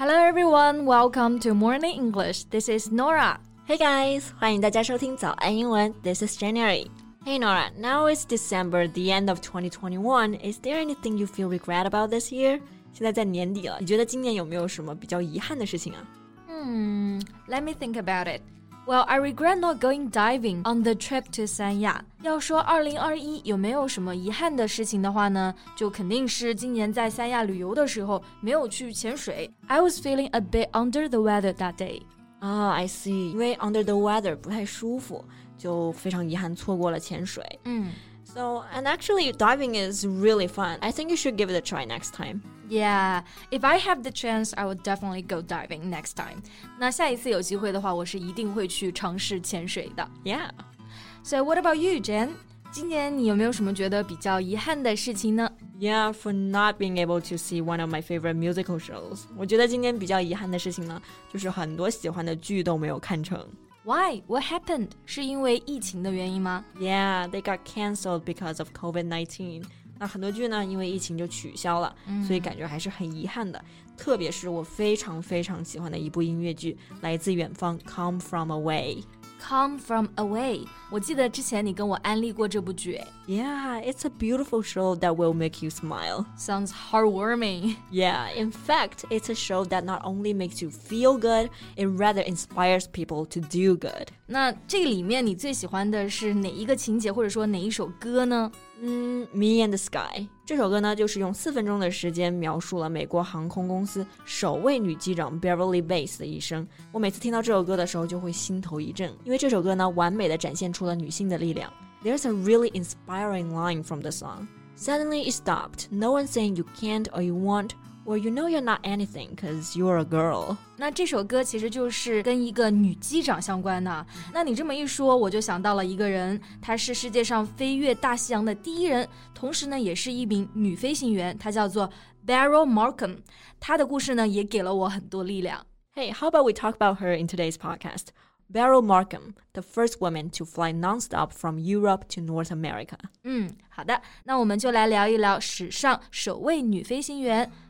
Hello everyone, welcome to Morning English. This is Norah. Hey guys, 欢迎大家收听早安英文. This is January. Hey Norah, now it's December, the end of 2021. Is there anything you feel regret about this year? 现在在年底了，你觉得今年有没有什么比较遗憾的事情啊？嗯、hmm,，Let me think about it. Well, I regret not going diving on the trip to 三亚。要说二零二一有没有什么遗憾的事情的话呢，就肯定是今年在三亚旅游的时候没有去潜水。I was feeling a bit under the weather that day. 啊、oh,，I see，因为 under the weather 不太舒服，就非常遗憾错过了潜水。嗯。So, and actually, diving is really fun. I think you should give it a try next time. Yeah, if I have the chance, I would definitely go diving next time. 那下一次有机会的话，我是一定会去尝试潜水的。Yeah. So what about you, Jen? 今年你有没有什么觉得比较遗憾的事情呢？Yeah, for not being able to see one of my favorite musical shows. 我觉得今年比较遗憾的事情呢，就是很多喜欢的剧都没有看成。Why? What happened? 是因为疫情的原因吗？Yeah, they got cancelled because of COVID-19. 那很多剧呢，因为疫情就取消了，嗯、所以感觉还是很遗憾的。特别是我非常非常喜欢的一部音乐剧，来自远方，《Come From Away》。Come from away，我记得之前你跟我安利过这部剧。Yeah, it's a beautiful show that will make you smile. Sounds heartwarming. Yeah, in fact, it's a show that not only makes you feel good, it rather inspires people to do good. 那这里面你最喜欢的是哪一个情节，或者说哪一首歌呢？嗯，《Me and the Sky》 这首歌呢，就是用四分钟的时间描述了美国航空公司首位女机长 Beverly Bass 的一生。我每次听到这首歌的时候，就会心头一震，因为这首歌呢，完美的展现出了女性的力量。There's a really inspiring line from the song. Suddenly it stopped. No one saying you can't or you won't. Or you know you're not anything because you're a girl。那这首歌其实就是跟一个女机长相关的。那你这么一说，我就想到了一个人，她是世界上飞越大西洋的第一人，同时呢，也是一名女飞行员，她叫做 Beryl Markham。她的故事呢，也给了我很多力量。Hey, how about we talk about her in today's podcast? Beryl Markham, the first woman to fly nonstop from Europe to North America. 嗯，好的，那我们就来聊一聊史上首位女飞行员。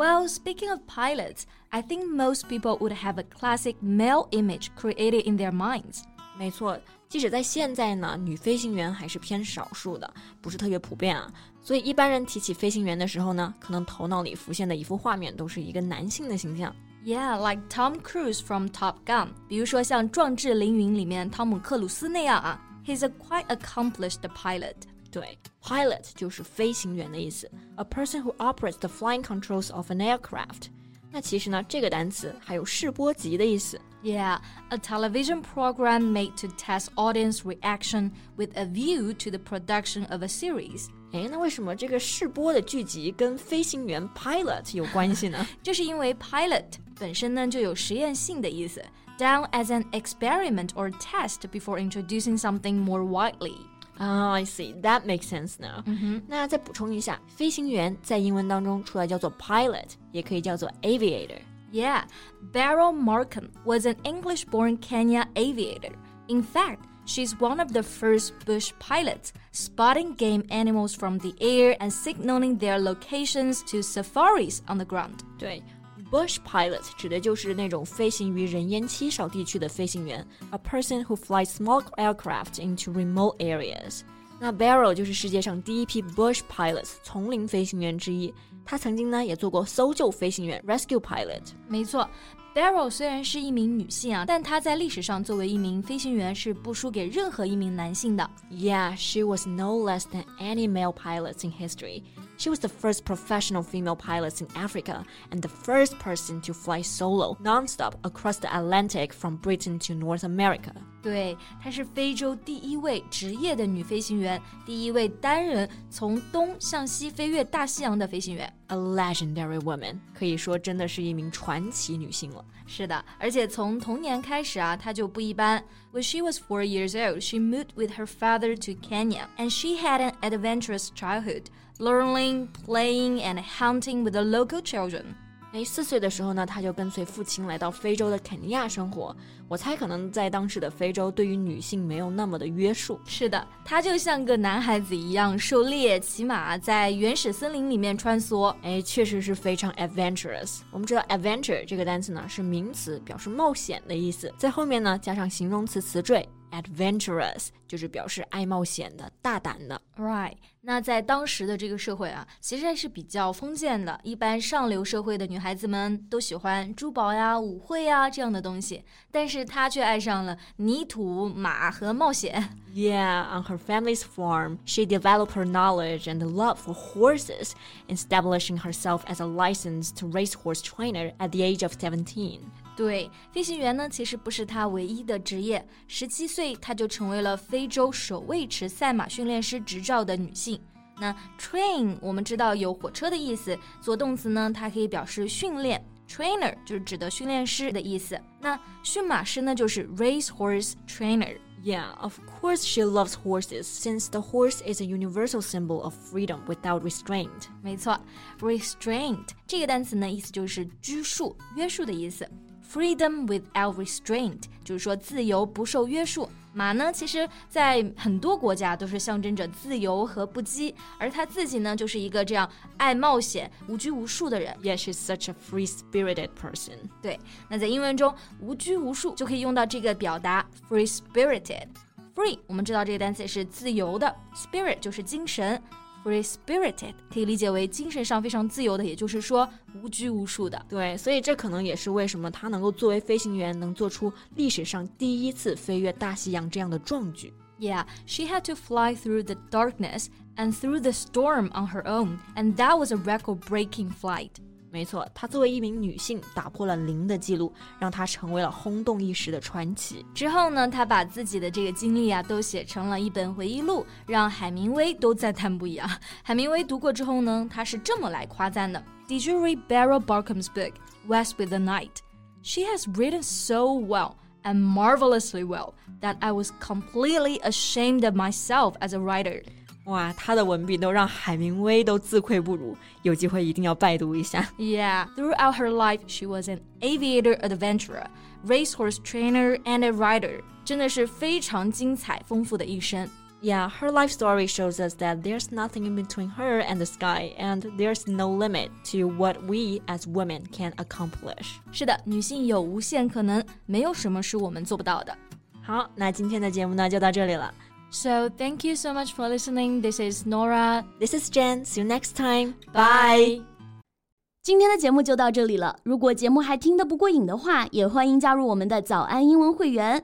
Well, speaking of pilots, I think most people would have a classic male image created in their minds. 没错，即使在现在呢，女飞行员还是偏少数的，不是特别普遍啊。所以一般人提起飞行员的时候呢，可能头脑里浮现的一幅画面都是一个男性的形象。Yeah, like Tom Cruise from Top Gun，比如说像《壮志凌云》里面汤姆克鲁斯那样啊。He's a quite accomplished pilot. 对，pilot 就是飞行员的意思，a person who operates the flying controls of an aircraft。那其实呢，这个单词还有试播集的意思。Yeah, a television program made to test audience reaction with a view to the production of a series. 哎，那为什么这个试播的剧集跟飞行员 pilot 有关系呢？这是因为 pilot 本身呢就有实验性的意思，done as an experiment or test before introducing something more widely. Oh, I see. That makes sense now. 嗯哼，那再补充一下，飞行员在英文当中除了叫做 pilot，也可以叫做 aviator。Yeah, Beryl Markham was an English-born Kenya aviator. In fact, she's one of the first bush pilots, spotting game animals from the air and signaling their locations to safaris on the ground. 对。 Bush pilot 指的就是那种飞行于人烟稀少地区的飞行员，a person who flies small aircraft into remote areas。那 Barrow 就是世界上第一批 Bush pilots 丛林飞行员之一，他曾经呢也做过搜救飞行员 rescue pilot。没错。Beryl 虽然是一名女性啊，但她在历史上作为一名飞行员是不输给任何一名男性的。Yeah, she was no less than any male pilots in history. She was the first professional female pilot in Africa and the first person to fly solo nonstop across the Atlantic from Britain to North America. 对，她是非洲第一位职业的女飞行员，第一位单人从东向西飞越大西洋的飞行员。a legendary woman，可以说真的是一名传奇女性了。是的，而且从童年开始啊，她就不一般。When she was four years old, she moved with her father to Kenya, and she had an adventurous childhood, learning, playing, and hunting with the local children. 哎，四岁的时候呢，他就跟随父亲来到非洲的肯尼亚生活。我猜可能在当时的非洲，对于女性没有那么的约束。是的，他就像个男孩子一样狩猎、骑马，在原始森林里面穿梭。哎，确实是非常 adventurous。我们知道 adventure 这个单词呢是名词，表示冒险的意思，在后面呢加上形容词词缀。Adventurous 就是表示爱冒险的、大胆的。Right，那在当时的这个社会啊，其实还是比较封建的。一般上流社会的女孩子们都喜欢珠宝呀、舞会呀这样的东西，但是她却爱上了泥土、马和冒险。Yeah, on her family's farm, she developed her knowledge and love for horses, establishing herself as a licensed racehorse trainer at the age of seventeen. 对，飞行员呢，其实不是他唯一的职业。十七岁，他就成为了非洲首位持赛马训练师执照的女性。那 train 我们知道有火车的意思，做动词呢，它可以表示训练。trainer 就是指的训练师的意思。那驯马师呢，就是 race horse trainer。Yeah, of course she loves horses since the horse is a universal symbol of freedom without restraint. 没错，restraint 这个单词呢，意思就是拘束、约束的意思。Freedom without restraint，就是说自由不受约束。马呢，其实在很多国家都是象征着自由和不羁，而他自己呢，就是一个这样爱冒险、无拘无束的人。Yeah, she's such a free-spirited person. 对，那在英文中，无拘无束就可以用到这个表达 free-spirited。Free，我们知道这个单词是自由的，spirit 就是精神。Free spirited 可以理解为精神上非常自由的，也就是说无拘无束的。对，所以这可能也是为什么他能够作为飞行员，能做出历史上第一次飞越大西洋这样的壮举。Yeah, she had to fly through the darkness and through the storm on her own, and that was a record-breaking flight. 没错，她作为一名女性打破了零的记录，让她成为了轰动一时的传奇。之后呢，她把自己的这个经历啊都写成了一本回忆录，让海明威都赞叹不已啊。海明威读过之后呢，他是这么来夸赞的：Did you read Beryl Barkham's book West with the Night? She has written so well and marvelously well that I was completely ashamed of myself as a writer. 哇，他的文笔都让海明威都自愧不如，有机会一定要拜读一下。Yeah, throughout her life, she was an aviator adventurer, racehorse trainer, and a writer. 真的是非常精彩丰富的一生。Yeah, her life story shows us that there's nothing in between her and the sky, and there's no limit to what we as women can accomplish. 是的，女性有无限可能，没有什么是我们做不到的。好，那今天的节目呢就到这里了。 so thank you so much for listening. This is Norah. This is Jen. See you next time. Bye. 今天的节目就到这里了。如果节目还听得不过瘾的话，也欢迎加入我们的早安英文会员。